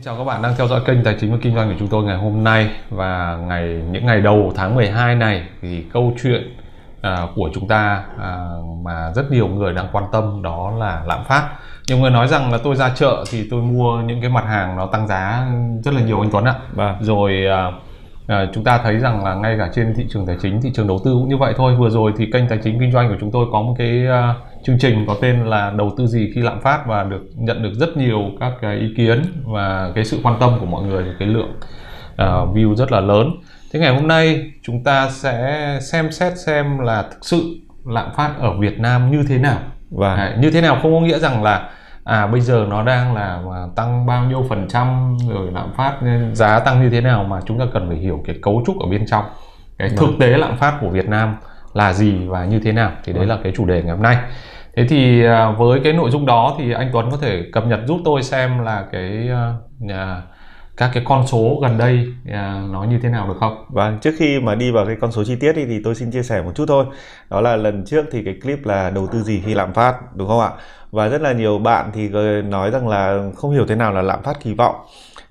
Xin chào các bạn đang theo dõi kênh Tài chính và Kinh doanh của chúng tôi ngày hôm nay và ngày những ngày đầu tháng 12 này thì câu chuyện à, của chúng ta à, mà rất nhiều người đang quan tâm đó là lạm phát. Nhiều người nói rằng là tôi ra chợ thì tôi mua những cái mặt hàng nó tăng giá rất là nhiều anh Tuấn ạ. Vâng. Rồi à, à, chúng ta thấy rằng là ngay cả trên thị trường tài chính, thị trường đầu tư cũng như vậy thôi. Vừa rồi thì kênh Tài chính Kinh doanh của chúng tôi có một cái à, chương trình có tên là đầu tư gì khi lạm phát và được nhận được rất nhiều các cái ý kiến và cái sự quan tâm của mọi người cái lượng uh, view rất là lớn. Thế ngày hôm nay chúng ta sẽ xem xét xem là thực sự lạm phát ở Việt Nam như thế nào. Vâng. Đấy, như thế nào không có nghĩa rằng là à bây giờ nó đang là mà tăng bao nhiêu phần trăm rồi lạm phát nên giá tăng như thế nào mà chúng ta cần phải hiểu cái cấu trúc ở bên trong cái thực tế lạm phát của Việt Nam là gì và như thế nào thì đấy là cái chủ đề ngày hôm nay thế thì à, với cái nội dung đó thì anh Tuấn có thể cập nhật giúp tôi xem là cái à, các cái con số gần đây à, nó như thế nào được không Vâng, trước khi mà đi vào cái con số chi tiết đi, thì tôi xin chia sẻ một chút thôi. Đó là lần trước thì cái clip là đầu tư gì khi lạm phát, đúng không ạ? Và rất là nhiều bạn thì nói rằng là không hiểu thế nào là lạm phát kỳ vọng.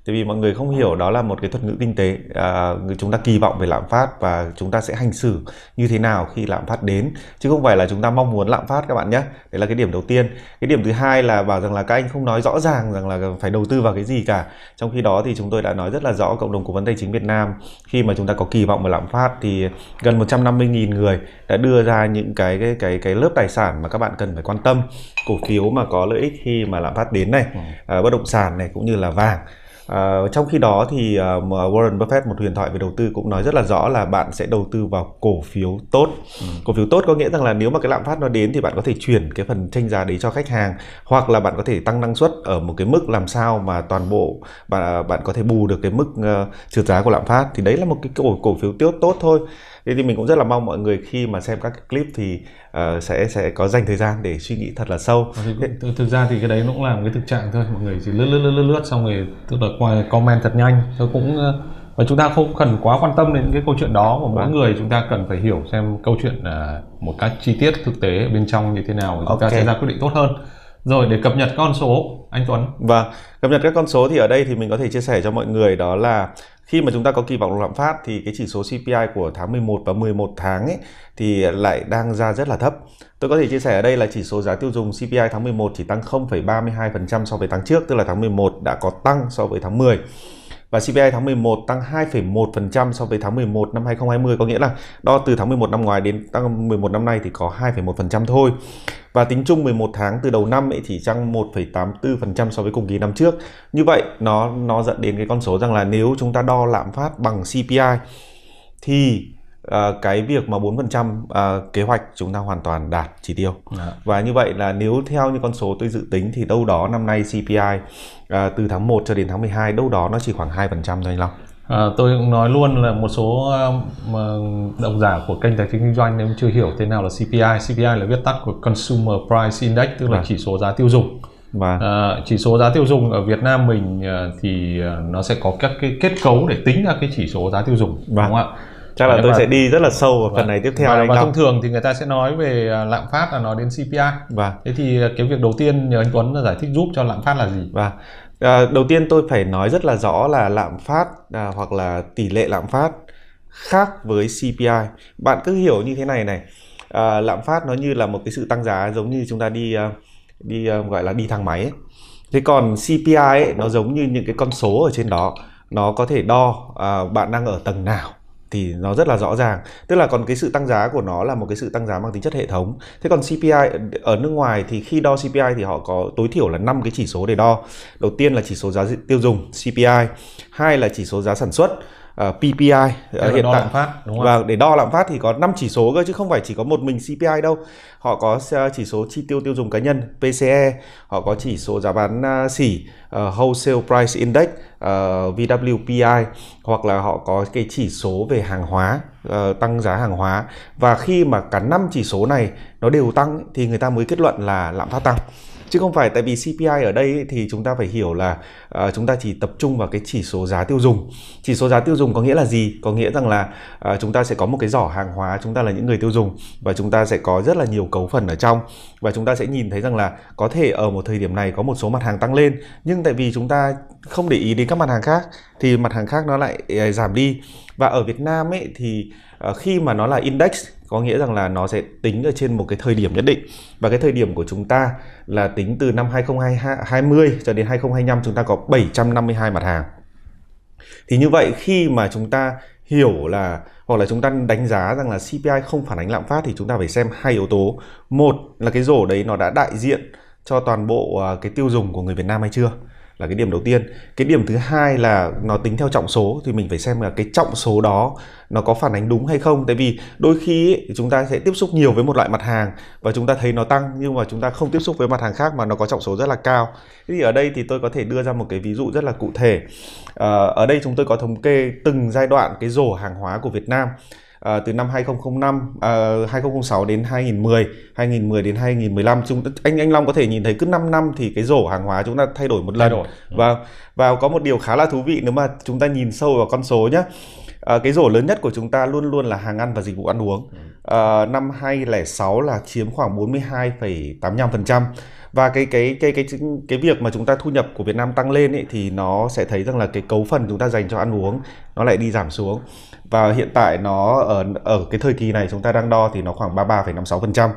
Tại vì mọi người không hiểu đó là một cái thuật ngữ kinh tế à, chúng ta kỳ vọng về lạm phát và chúng ta sẽ hành xử như thế nào khi lạm phát đến. Chứ không phải là chúng ta mong muốn lạm phát các bạn nhé. Đấy là cái điểm đầu tiên. Cái điểm thứ hai là bảo rằng là các anh không nói rõ ràng rằng là phải đầu tư vào cái gì cả. Trong khi đó thì chúng tôi đã nói rất là rõ cộng đồng cố vấn tài chính Việt Nam. Khi mà chúng ta có kỳ vọng về lạm phát thì gần 150.000 người đã đưa ra những cái cái cái cái lớp tài sản mà các bạn cần phải quan tâm. Cổ phiếu mà có lợi ích khi mà lạm phát đến này à, bất động sản này cũng như là vàng Uh, trong khi đó thì uh, Warren Buffett một huyền thoại về đầu tư cũng nói rất là rõ là bạn sẽ đầu tư vào cổ phiếu tốt. Ừ. Cổ phiếu tốt có nghĩa rằng là nếu mà cái lạm phát nó đến thì bạn có thể chuyển cái phần tranh giá đấy cho khách hàng hoặc là bạn có thể tăng năng suất ở một cái mức làm sao mà toàn bộ bạn bạn có thể bù được cái mức uh, trượt giá của lạm phát thì đấy là một cái cổ cổ phiếu tốt tốt thôi. Thế thì mình cũng rất là mong mọi người khi mà xem các clip thì uh, sẽ sẽ có dành thời gian để suy nghĩ thật là sâu. Thì, thực, thực ra thì cái đấy nó cũng là một cái thực trạng thôi, mọi người chỉ lướt lướt lướt lướt, lướt xong rồi tức là qua comment thật nhanh. Tôi cũng và chúng ta không cần quá quan tâm đến cái câu chuyện đó mà mỗi vâng. người chúng ta cần phải hiểu xem câu chuyện là một cách chi tiết thực tế bên trong như thế nào chúng okay. ta sẽ ra quyết định tốt hơn. Rồi để cập nhật con số anh Tuấn. Vâng, cập nhật các con số thì ở đây thì mình có thể chia sẻ cho mọi người đó là khi mà chúng ta có kỳ vọng lạm phát thì cái chỉ số CPI của tháng 11 và 11 tháng ấy thì lại đang ra rất là thấp. Tôi có thể chia sẻ ở đây là chỉ số giá tiêu dùng CPI tháng 11 chỉ tăng 0,32% so với tháng trước, tức là tháng 11 đã có tăng so với tháng 10 và CPI tháng 11 tăng 2,1% so với tháng 11 năm 2020 có nghĩa là đo từ tháng 11 năm ngoài đến tháng 11 năm nay thì có 2,1% thôi. Và tính chung 11 tháng từ đầu năm ấy thì tăng 1,84% so với cùng kỳ năm trước. Như vậy nó nó dẫn đến cái con số rằng là nếu chúng ta đo lạm phát bằng CPI thì uh, cái việc mà 4% uh, kế hoạch chúng ta hoàn toàn đạt chỉ tiêu. À. Và như vậy là nếu theo như con số tôi dự tính thì đâu đó năm nay CPI uh, ờ, từ tháng 1 cho đến tháng 12 đâu đó nó chỉ khoảng 2% thôi anh Long. À, tôi cũng nói luôn là một số uh, độc giả của kênh tài chính kinh doanh nếu chưa hiểu thế nào là CPI. CPI là viết tắt của Consumer Price Index tức là à. chỉ số giá tiêu dùng. Và à, chỉ số giá tiêu dùng ở Việt Nam mình uh, thì uh, nó sẽ có các cái kết cấu để tính ra cái chỉ số giá tiêu dùng và. đúng không ạ? Chắc là tôi và, sẽ đi rất là sâu vào phần này tiếp theo và, và thông thường thì người ta sẽ nói về à, lạm phát là nói đến CPI và thế thì cái việc đầu tiên nhờ anh Tuấn là giải thích giúp cho lạm phát là gì? Và à, đầu tiên tôi phải nói rất là rõ là lạm phát à, hoặc là tỷ lệ lạm phát khác với CPI bạn cứ hiểu như thế này này. À, lạm phát nó như là một cái sự tăng giá giống như chúng ta đi à, đi à, gọi là đi thang máy ấy. thế còn CPI ấy, nó giống như những cái con số ở trên đó. Nó có thể đo à, bạn đang ở tầng nào thì nó rất là rõ ràng. Tức là còn cái sự tăng giá của nó là một cái sự tăng giá mang tính chất hệ thống. Thế còn CPI ở nước ngoài thì khi đo CPI thì họ có tối thiểu là 5 cái chỉ số để đo. Đầu tiên là chỉ số giá tiêu dùng CPI hai là chỉ số giá sản xuất uh, ờ, PPI uh, ờ, hiện tại. phát đúng không? và để đo lạm phát thì có 5 chỉ số cơ chứ không phải chỉ có một mình CPI đâu. Họ có chỉ số chi tiêu tiêu dùng cá nhân PCE họ có chỉ số giá bán xỉ uh, wholesale price index uh, VWPI hoặc là họ có cái chỉ số về hàng hóa uh, tăng giá hàng hóa. Và khi mà cả năm chỉ số này nó đều tăng thì người ta mới kết luận là lạm phát tăng chứ không phải tại vì CPI ở đây ấy, thì chúng ta phải hiểu là uh, chúng ta chỉ tập trung vào cái chỉ số giá tiêu dùng. Chỉ số giá tiêu dùng có nghĩa là gì? Có nghĩa rằng là uh, chúng ta sẽ có một cái giỏ hàng hóa chúng ta là những người tiêu dùng và chúng ta sẽ có rất là nhiều cấu phần ở trong. Và chúng ta sẽ nhìn thấy rằng là có thể ở một thời điểm này có một số mặt hàng tăng lên nhưng tại vì chúng ta không để ý đến các mặt hàng khác thì mặt hàng khác nó lại ờ, giảm đi. Và ở Việt Nam ấy thì Ờ, khi mà nó là index, có nghĩa rằng là nó sẽ tính ở trên một cái thời điểm nhất định. Và cái thời điểm của chúng ta là tính từ năm 2020 cho đến 2025 chúng ta có 752 mặt hàng. Thì như vậy, khi mà chúng ta hiểu là, hoặc là chúng ta đánh giá rằng là CPI không phản ánh lạm phát thì chúng ta phải xem hai yếu tố. Một là cái rổ đấy nó đã đại diện cho toàn bộ à, cái tiêu dùng của người Việt Nam hay chưa? Là cái điểm đầu tiên. Cái điểm thứ hai là nó tính theo trọng số thì mình phải xem là cái trọng số đó nó có phản ánh đúng hay không. Tại vì đôi khi ấy, chúng ta sẽ tiếp xúc nhiều với một loại mặt hàng và chúng ta thấy nó tăng nhưng mà chúng ta không tiếp xúc với mặt hàng khác mà nó có trọng số rất là cao. Thế thì ở đây thì tôi có thể đưa ra một cái ví dụ rất là cụ thể. À, ở đây chúng tôi có thống kê từng giai đoạn cái rổ hàng hóa của Việt Nam à, từ năm 2005 à, 2006 đến 2010 2010 đến 2015 chúng anh anh Long có thể nhìn thấy cứ 5 năm thì cái rổ hàng hóa chúng ta thay đổi một lần. Đổi. và và có một điều khá là thú vị nếu mà chúng ta nhìn sâu vào con số nhé à, cái rổ lớn nhất của chúng ta luôn luôn là hàng ăn và dịch vụ ăn uống uh, năm 2006 là chiếm khoảng 42,85% và cái cái cái cái cái việc mà chúng ta thu nhập của Việt Nam tăng lên ấy, thì nó sẽ thấy rằng là cái cấu phần chúng ta dành cho ăn uống nó lại đi giảm xuống. Và hiện tại nó ở ở cái thời kỳ này chúng ta đang đo thì nó khoảng 33,56%.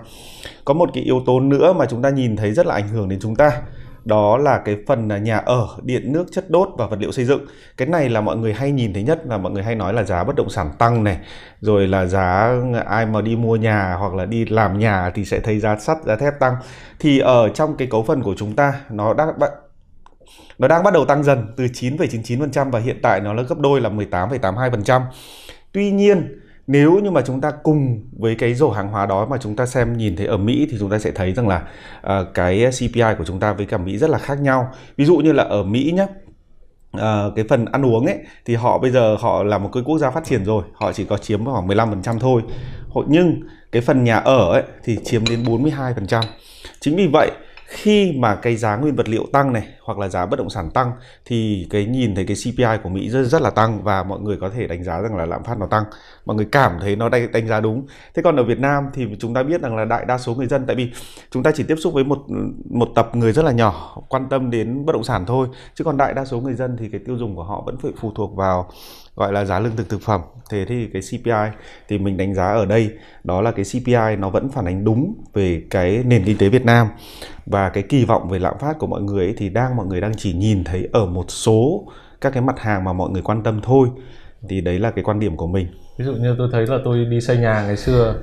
Có một cái yếu tố nữa mà chúng ta nhìn thấy rất là ảnh hưởng đến chúng ta đó là cái phần nhà ở, điện nước, chất đốt và vật liệu xây dựng. Cái này là mọi người hay nhìn thấy nhất là mọi người hay nói là giá bất động sản tăng này, rồi là giá ai mà đi mua nhà hoặc là đi làm nhà thì sẽ thấy giá sắt, giá thép tăng. Thì ở trong cái cấu phần của chúng ta nó đã nó đang bắt đầu tăng dần từ 9,99% và hiện tại nó là gấp đôi là 18,82%. Tuy nhiên nếu như mà chúng ta cùng với cái rổ hàng hóa đó mà chúng ta xem nhìn thấy ở Mỹ thì chúng ta sẽ thấy rằng là uh, cái CPI của chúng ta với cả Mỹ rất là khác nhau. Ví dụ như là ở Mỹ nhé, uh, à, cái phần ăn uống ấy thì họ bây giờ họ là một cái quốc gia phát triển rồi, họ chỉ có chiếm khoảng 15% thôi. Nhưng cái phần nhà ở ấy thì chiếm đến 42%. Chính vì vậy khi mà cái giá nguyên vật liệu tăng này hoặc là giá bất động sản tăng thì cái nhìn thấy cái CPI của Mỹ rất rất là tăng và mọi người có thể đánh giá rằng là lạm phát nó tăng. Mọi người cảm thấy nó đánh, đánh giá đúng. Thế còn ở Việt Nam thì chúng ta biết rằng là đại đa số người dân tại vì chúng ta chỉ tiếp xúc với một một tập người rất là nhỏ quan tâm đến bất động sản thôi. Chứ còn đại đa số người dân thì cái tiêu dùng của họ vẫn phải phụ thuộc vào gọi là giá lương thực thực phẩm. Thế thì cái CPI thì mình đánh giá ở đây đó là cái CPI nó vẫn phản ánh đúng về cái nền kinh tế Việt Nam. Và cái kỳ vọng về lạm phát của mọi người ấy thì đang mọi người đang chỉ nhìn thấy ở một số các cái mặt hàng mà mọi người quan tâm thôi thì đấy là cái quan điểm của mình ví dụ như tôi thấy là tôi đi xây nhà ngày xưa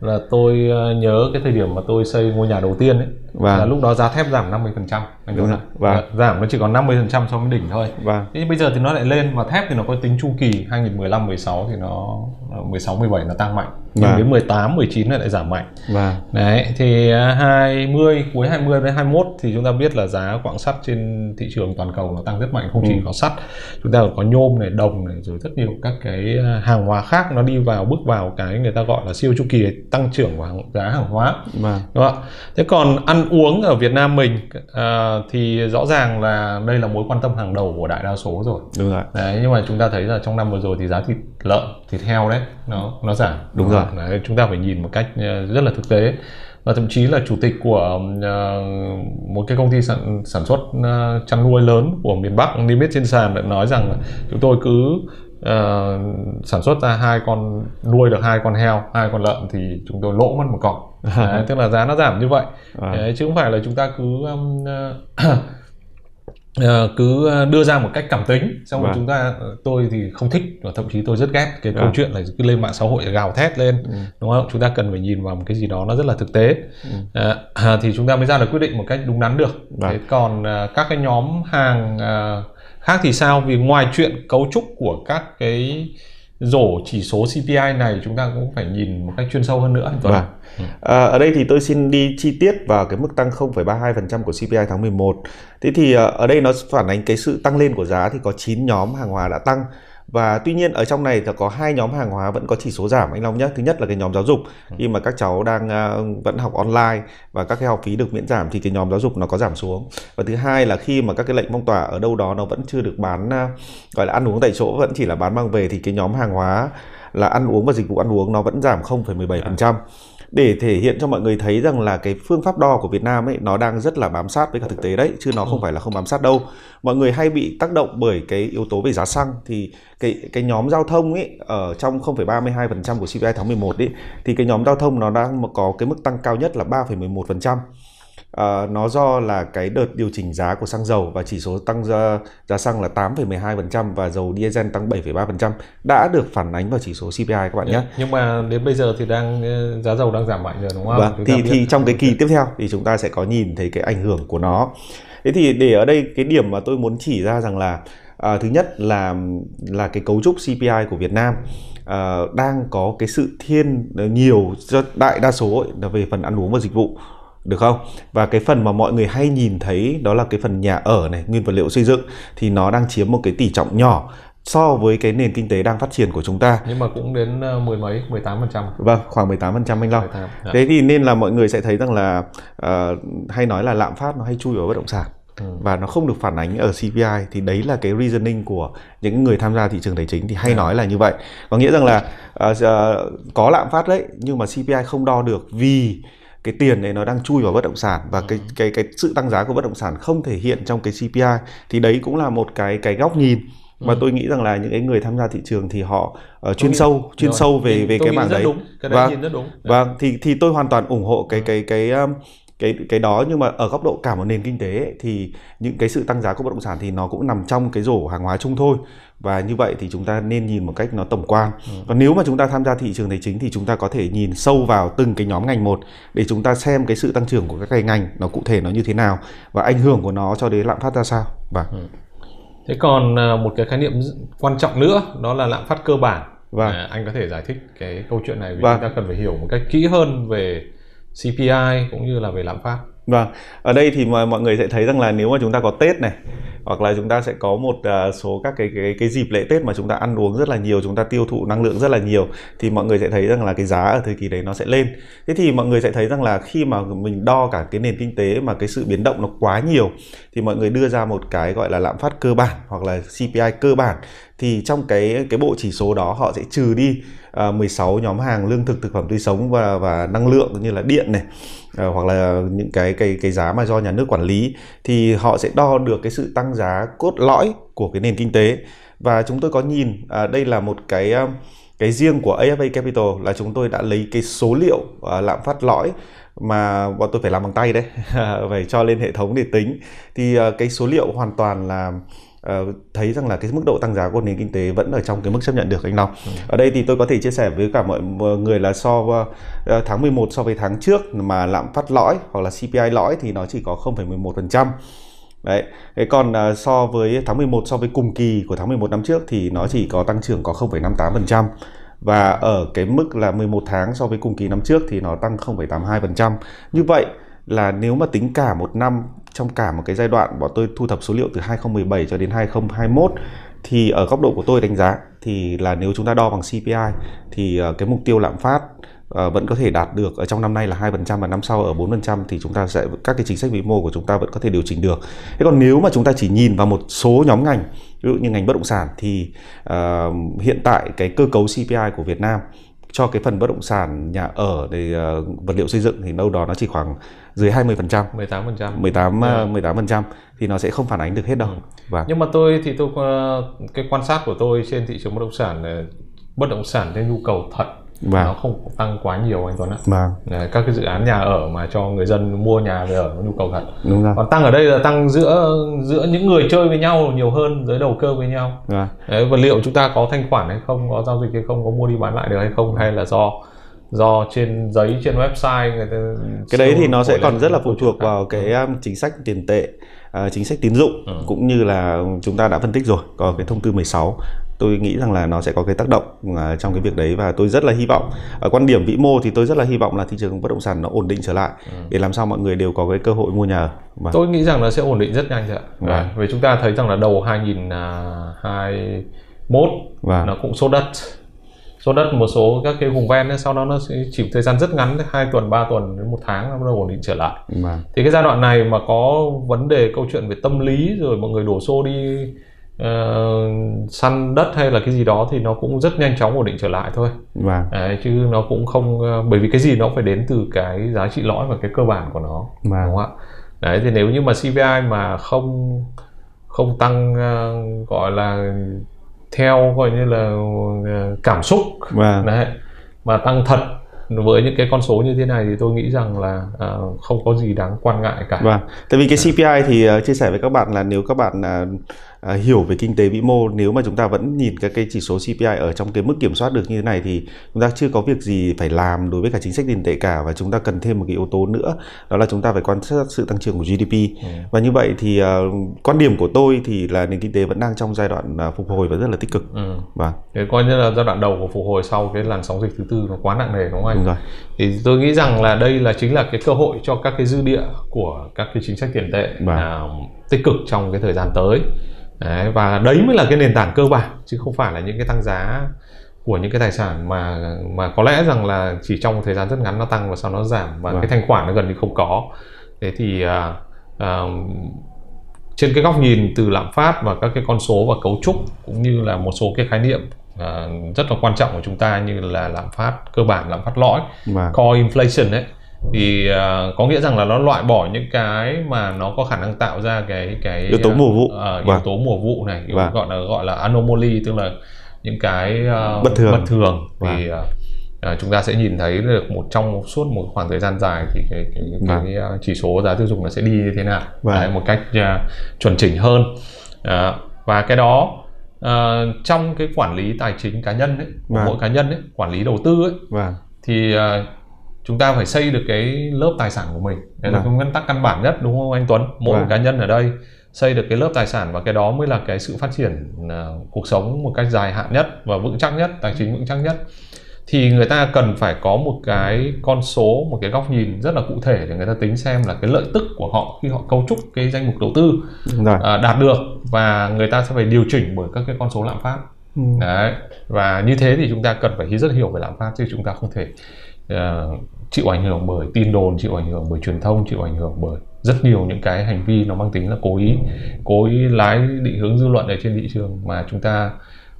là tôi ờ, nhớ cái thời điểm mà tôi xây ngôi nhà đầu tiên ấy vâng. là lúc đó giá thép giảm 50% anh đúng không? Vâng. giảm nó chỉ còn 50% so với đỉnh thôi. Vâng. Thế bây giờ thì nó lại lên và thép thì nó có tính chu kỳ 2015 16 thì nó 16 17 nó tăng mạnh. Nhưng vâng. đến 18 19 lại giảm mạnh. Vâng. Đấy thì 20 à, cuối 20 đến 21 thì chúng ta biết là giá quặng sắt trên thị trường toàn cầu nó tăng rất mạnh không chỉ ừ. có sắt, chúng ta còn có nhôm này, đồng này rồi rất nhiều các cái à, hàng hóa khác nó đi vào bước vào cái người ta gọi là siêu chu kỳ tăng trưởng của giá hàng hóa. Vâng. Đúng không? Thế còn ăn uống ở Việt Nam mình à, thì rõ ràng là đây là mối quan tâm hàng đầu của đại đa số rồi. Đúng rồi. Đấy, nhưng mà chúng ta thấy là trong năm vừa rồi thì giá thịt lợn, thịt heo đấy nó nó giảm. Đúng rồi. Đấy, chúng ta phải nhìn một cách ờ, rất là thực tế và thậm chí là chủ tịch của uh, một cái công ty sản, sản xuất uh, chăn nuôi lớn của miền Bắc đi biết trên sàn đã nói rằng là chúng tôi cứ uh, sản xuất ra hai con nuôi được hai con heo hai con lợn thì chúng tôi lỗ mất một con Đấy, tức là giá nó giảm như vậy à. Đấy, chứ không phải là chúng ta cứ um, uh, cứ đưa ra một cách cảm tính xong rồi vâng. chúng ta tôi thì không thích và thậm chí tôi rất ghét cái câu vâng. chuyện là cứ lên mạng xã hội gào thét lên ừ. đúng không chúng ta cần phải nhìn vào một cái gì đó nó rất là thực tế ừ. uh, thì chúng ta mới ra được quyết định một cách đúng đắn được vâng. thế còn uh, các cái nhóm hàng uh, khác thì sao vì ngoài chuyện cấu trúc của các cái rổ chỉ số CPI này chúng ta cũng phải nhìn một cách chuyên sâu hơn nữa. Vâng. Ừ. À, ở đây thì tôi xin đi chi tiết vào cái mức tăng 0,32% của CPI tháng 11. Thế thì à, ở đây nó phản ánh cái sự tăng lên của giá thì có 9 nhóm hàng hóa đã tăng và tuy nhiên ở trong này thì có hai nhóm hàng hóa vẫn có chỉ số giảm anh Long nhé. Thứ nhất là cái nhóm giáo dục. Ừ. khi mà các cháu đang uh, vẫn học online và các cái học phí được miễn giảm thì cái nhóm giáo dục nó có giảm xuống. Và thứ hai là khi mà các cái lệnh phong tỏa ở đâu đó nó vẫn chưa được bán uh, gọi là ăn uống tại chỗ vẫn chỉ là bán mang về thì cái nhóm hàng hóa là ăn uống và dịch vụ ăn uống nó vẫn giảm 0,17% để thể hiện cho mọi người thấy rằng là cái phương pháp đo của Việt Nam ấy nó đang rất là bám sát với cả thực tế đấy chứ nó không ừ. phải là không bám sát đâu. Mọi người hay bị tác động bởi cái yếu tố về giá xăng. Thì cái cái nhóm giao thông ấy ở trong 0,32% của CPI tháng 11 ấy thì cái nhóm giao thông nó đang có cái mức tăng cao nhất là 3,11% Uh, nó do là cái đợt điều chỉnh giá của xăng dầu và chỉ số tăng giá, giá xăng là 8,12% và dầu diesel tăng 7,3% đã được phản ánh vào chỉ số CPI các bạn nhé. Nhưng mà đến bây giờ thì đang ờ, giá dầu đang giảm mạnh rồi đúng không? Vâng, thì thì trong cái kỳ tiếp theo thì chúng ta sẽ có nhìn thấy cái ảnh hưởng của nó. Thế thì để ở đây cái điểm mà tôi muốn chỉ ra rằng là à, thứ nhất là là cái cấu trúc CPI của Việt Nam à, đang có cái sự thiên nhiều cho đại đa số ấy, là về phần ăn uống và dịch vụ được không? Và cái phần mà mọi người hay nhìn thấy đó là cái phần nhà ở này, nguyên vật liệu xây dựng thì nó đang chiếm một cái tỷ trọng nhỏ so với cái nền kinh tế đang phát triển của chúng ta. Nhưng mà cũng đến ờ, mười mấy, 18 phần trăm. Vâng, khoảng 18 phần trăm anh Long. Dạ. Thế thì nên là mọi người sẽ thấy rằng là uh, hay nói là lạm phát nó hay chui vào bất động sản. Ừ. và nó không được phản ánh ở CPI thì đấy là cái reasoning của những người tham gia thị trường tài chính thì hay. Dạ. nói là như vậy có nghĩa rằng là uh, uh, có lạm phát đấy nhưng mà CPI không đo được vì cái tiền này nó đang chui vào bất động sản và cái ừ. cái cái sự tăng giá của bất động sản không thể hiện trong cái CPI thì đấy cũng là một cái cái góc nhìn mà ừ. tôi nghĩ rằng là những cái người tham gia thị trường thì họ uh, chuyên sâu chuyên rồi. sâu về về cái mảng đấy. Đúng. Cái đấy vâng, nhìn rất đúng. Vâng, thì thì tôi hoàn toàn ủng hộ cái cái cái um, cái cái đó nhưng mà ở góc độ cả một nền kinh tế ấy, thì những cái sự tăng giá của bất động sản thì nó cũng nằm trong cái rổ hàng hóa chung thôi và như vậy thì chúng ta nên nhìn một cách nó tổng quan ừ. còn nếu mà chúng ta tham gia thị trường tài chính thì chúng ta có thể nhìn sâu vào từng cái nhóm ngành một để chúng ta xem cái sự tăng trưởng của các cái ngành nó cụ thể nó như thế nào và ảnh hưởng của nó cho đến lạm phát ra sao và vâng. ừ. thế còn à, một cái khái niệm quan trọng nữa đó là lạm phát cơ bản vâng. à, anh có thể giải thích cái câu chuyện này vì vâng. chúng ta cần phải hiểu một cách kỹ hơn về CPI cũng như là về lạm phát Vâng, ở đây thì mọi mọi người sẽ thấy rằng là nếu mà chúng ta có Tết này hoặc là chúng ta sẽ có một à, số các cái cái cái dịp lễ Tết mà chúng ta ăn uống rất là nhiều, chúng ta tiêu thụ năng lượng rất là nhiều thì mọi người sẽ thấy rằng là cái giá ở thời kỳ đấy nó sẽ lên. Thế thì mọi người sẽ thấy rằng là khi mà mình đo cả cái nền kinh tế mà cái sự biến động nó quá nhiều thì mọi người đưa ra một cái gọi là lạm phát cơ bản hoặc là CPI cơ bản thì trong cái cái bộ chỉ số đó họ sẽ trừ đi À, uh, 16 nhóm hàng lương thực thực phẩm tươi sống và và năng lượng như là điện này à, hoặc là những cái cái cái giá mà do nhà nước quản lý thì họ sẽ đo được cái sự tăng giá cốt lõi của cái nền kinh tế. Và chúng tôi có nhìn à, đây là một cái cái riêng của AFA Capital là chúng tôi đã lấy cái số liệu lạm phát lõi mà bọn tôi phải làm bằng tay đấy phải cho lên hệ thống để tính. Thì cái số liệu hoàn toàn là uh, thấy rằng là cái mức độ tăng giá của nền kinh tế vẫn ở trong cái mức chấp nhận được anh Long. Ừ. Ở đây thì tôi có thể chia sẻ với cả mọi người là so uh, tháng 11 so với tháng trước mà lạm phát lõi hoặc là CPI lõi thì nó chỉ có 0,11%. Đấy, thế còn uh, so với tháng 11 so với cùng kỳ của tháng 11 năm trước thì nó chỉ có tăng trưởng có 0,58% và ở cái mức là 11 tháng so với cùng kỳ năm trước thì nó tăng 0,82%. Như vậy là nếu mà tính cả một năm trong cả một cái giai đoạn bọn tôi thu thập số liệu từ 2017 cho đến 2021 thì ở góc độ của tôi đánh giá thì là nếu chúng ta đo bằng CPI thì ờ, cái mục tiêu lạm phát ờ, vẫn có thể đạt được ở trong năm nay là 2% và năm sau ở 4% thì chúng ta sẽ các cái chính sách vĩ mô của chúng ta vẫn có thể điều chỉnh được. Thế còn nếu mà chúng ta chỉ nhìn vào một số nhóm ngành ví dụ như ngành bất động sản thì uh, hiện tại cái cơ cấu CPI của Việt Nam cho cái phần bất động sản nhà ở để uh, vật liệu xây dựng thì đâu đó nó chỉ khoảng dưới 20%, 18%, 18 yeah. 18% thì nó sẽ không phản ánh được hết đâu. Ừ. Vâng. Nhưng mà tôi thì tôi cái quan sát của tôi trên thị trường bất động sản bất động sản theo nhu cầu thật vâng. nó không tăng quá nhiều anh Tuấn ạ. Vâng. các cái dự án nhà ở mà cho người dân mua nhà về ở có nhu cầu thật. Đúng rồi. Còn tăng ở đây là tăng giữa giữa những người chơi với nhau nhiều hơn giới đầu cơ với nhau. Vâng. Đấy, vật liệu chúng ta có thanh khoản hay không, có giao dịch hay không, có mua đi bán lại được hay không hay là do do trên giấy trên website người ta cái đấy thì nó sẽ còn rất là phụ thuộc vào cái um, chính sách tiền tệ uh, chính sách tín dụng ừ. cũng như là chúng ta đã phân tích rồi có cái thông tư 16 tôi nghĩ rằng là nó sẽ có cái tác động à, trong cái việc đấy và tôi rất là hy vọng ở quan điểm vĩ mô thì tôi rất là hy vọng là thị trường bất động sản nó ổn định trở lại ừ. để làm sao mọi người đều có cái cơ hội mua nhà ở. Và... Tôi nghĩ rằng nó sẽ ổn định rất nhanh ạ. Vâng. Vì chúng ta thấy rằng là đầu 2002 mốt Vâng. nó cũng sốt đất sốt đất một số các cái vùng ven ấy, sau đó nó sẽ chỉ thời gian rất ngắn hai tuần 3 tuần đến một tháng nó bắt đầu ổn định trở lại Vâng. thì cái giai đoạn này mà có vấn đề câu chuyện về tâm lý rồi mọi người đổ xô đi ờ, săn đất hay là cái gì đó thì nó cũng rất nhanh chóng ổn định trở lại thôi Vâng. Đấy, chứ nó cũng không ờ, bởi vì cái gì nó cũng phải đến từ cái giá trị lõi và cái cơ bản của nó Vâng. đúng không ạ đấy thì nếu như mà CPI mà không không tăng ờ, gọi là theo gọi như là cảm xúc Vâng. đấy mà tăng thật với những cái con số như thế này thì tôi nghĩ rằng là ờ, không có gì đáng quan ngại cả Vâng, tại vì cái CPI thì ờ, chia sẻ với các bạn là nếu các bạn à, à, hiểu về kinh tế vĩ mô, nếu mà chúng ta vẫn nhìn các cái chỉ số CPI ở trong cái mức kiểm soát được như thế này thì chúng ta chưa có việc gì phải làm đối với cả chính sách tiền tệ cả và chúng ta cần thêm một cái yếu tố nữa đó là chúng ta phải quan sát sự tăng trưởng của GDP và như vậy thì ờ, quan điểm của tôi thì là nền kinh tế vẫn đang trong giai đoạn à, phục hồi và rất là tích cực. ừ. Vâng, Thế coi như là giai đoạn đầu của phục hồi sau cái làn sóng dịch thứ tư nó quá nặng nề đúng không anh? đúng rồi. thì tôi nghĩ rằng là đây là chính là cái cơ hội cho các cái dư địa của các cái chính sách tiền tệ Vâng. à, tích cực trong cái thời gian tới đấy, và đấy mới là cái nền tảng cơ bản chứ không phải là những cái tăng giá của những cái tài sản mà mà có lẽ rằng là chỉ trong một thời gian rất ngắn nó tăng và sau nó giảm và Vâng. cái thanh khoản nó gần như không có thế thì à, à, trên cái góc nhìn từ lạm phát và các cái con số và cấu trúc cũng như là một số cái khái niệm à, rất là quan trọng của chúng ta như là lạm phát cơ bản lạm phát lõi Vâng. core inflation ấy thì à, có nghĩa rằng là nó loại bỏ những cái mà nó có khả năng tạo ra cái cái Yếu tố mùa vụ. à, yếu Vâng. tố mùa vụ này yếu Vâng. gọi là gọi là anomaly tức là những cái à, Bất thường. bất thường Vâng. thì à, à, chúng ta sẽ nhìn thấy được một trong suốt một khoảng thời gian dài thì cái cái, cái, Vâng. à, chỉ số giá tiêu dùng nó sẽ đi như thế nào Vâng. Đấy, một cách à, chuẩn chỉnh hơn À, và cái đó à, trong cái quản lý tài chính cá nhân ấy của Vâng. mỗi cá nhân ấy quản lý đầu tư ấy Vâng. thì à, chúng ta phải xây được cái lớp tài sản của mình đây là Vâng. cái nguyên tắc căn bản nhất đúng không anh Tuấn mỗi Vâng. cá nhân ở đây xây được cái lớp tài sản và cái đó mới là cái sự phát triển à, cuộc sống một cách dài hạn nhất và vững chắc nhất tài chính vững chắc nhất thì người ta cần phải có một cái con số một cái góc nhìn rất là cụ thể để người ta tính xem là cái lợi tức của họ khi họ cấu trúc cái danh mục đầu tư à, đạt được và người ta sẽ phải điều chỉnh bởi các cái con số lạm phát Ừ. đấy và như thế thì chúng ta cần phải rất hiểu về lạm phát chứ chúng ta không thể ờ, chịu ảnh hưởng bởi tin đồn chịu ảnh hưởng bởi truyền thông chịu ảnh hưởng bởi rất nhiều những cái hành vi nó mang tính là cố ý cố ý lái định hướng dư luận ở trên thị trường mà chúng ta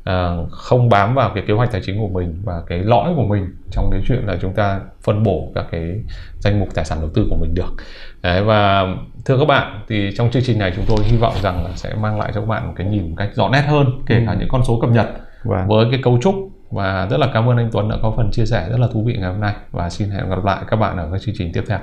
ờ, không bám vào cái kế hoạch tài chính của mình và cái lõi của mình trong cái chuyện là chúng ta phân bổ các cái danh mục tài sản đầu tư của mình được Đấy, và thưa các bạn thì trong chương trình này chúng tôi hy vọng rằng là sẽ mang lại cho các bạn một cái nhìn một cách rõ nét hơn kể cả những con số cập nhật Vâng. với cái cấu trúc và rất là cảm ơn anh Tuấn đã có phần chia sẻ rất là thú vị ngày hôm nay. Và xin hẹn gặp lại các bạn ở các chương trình tiếp theo.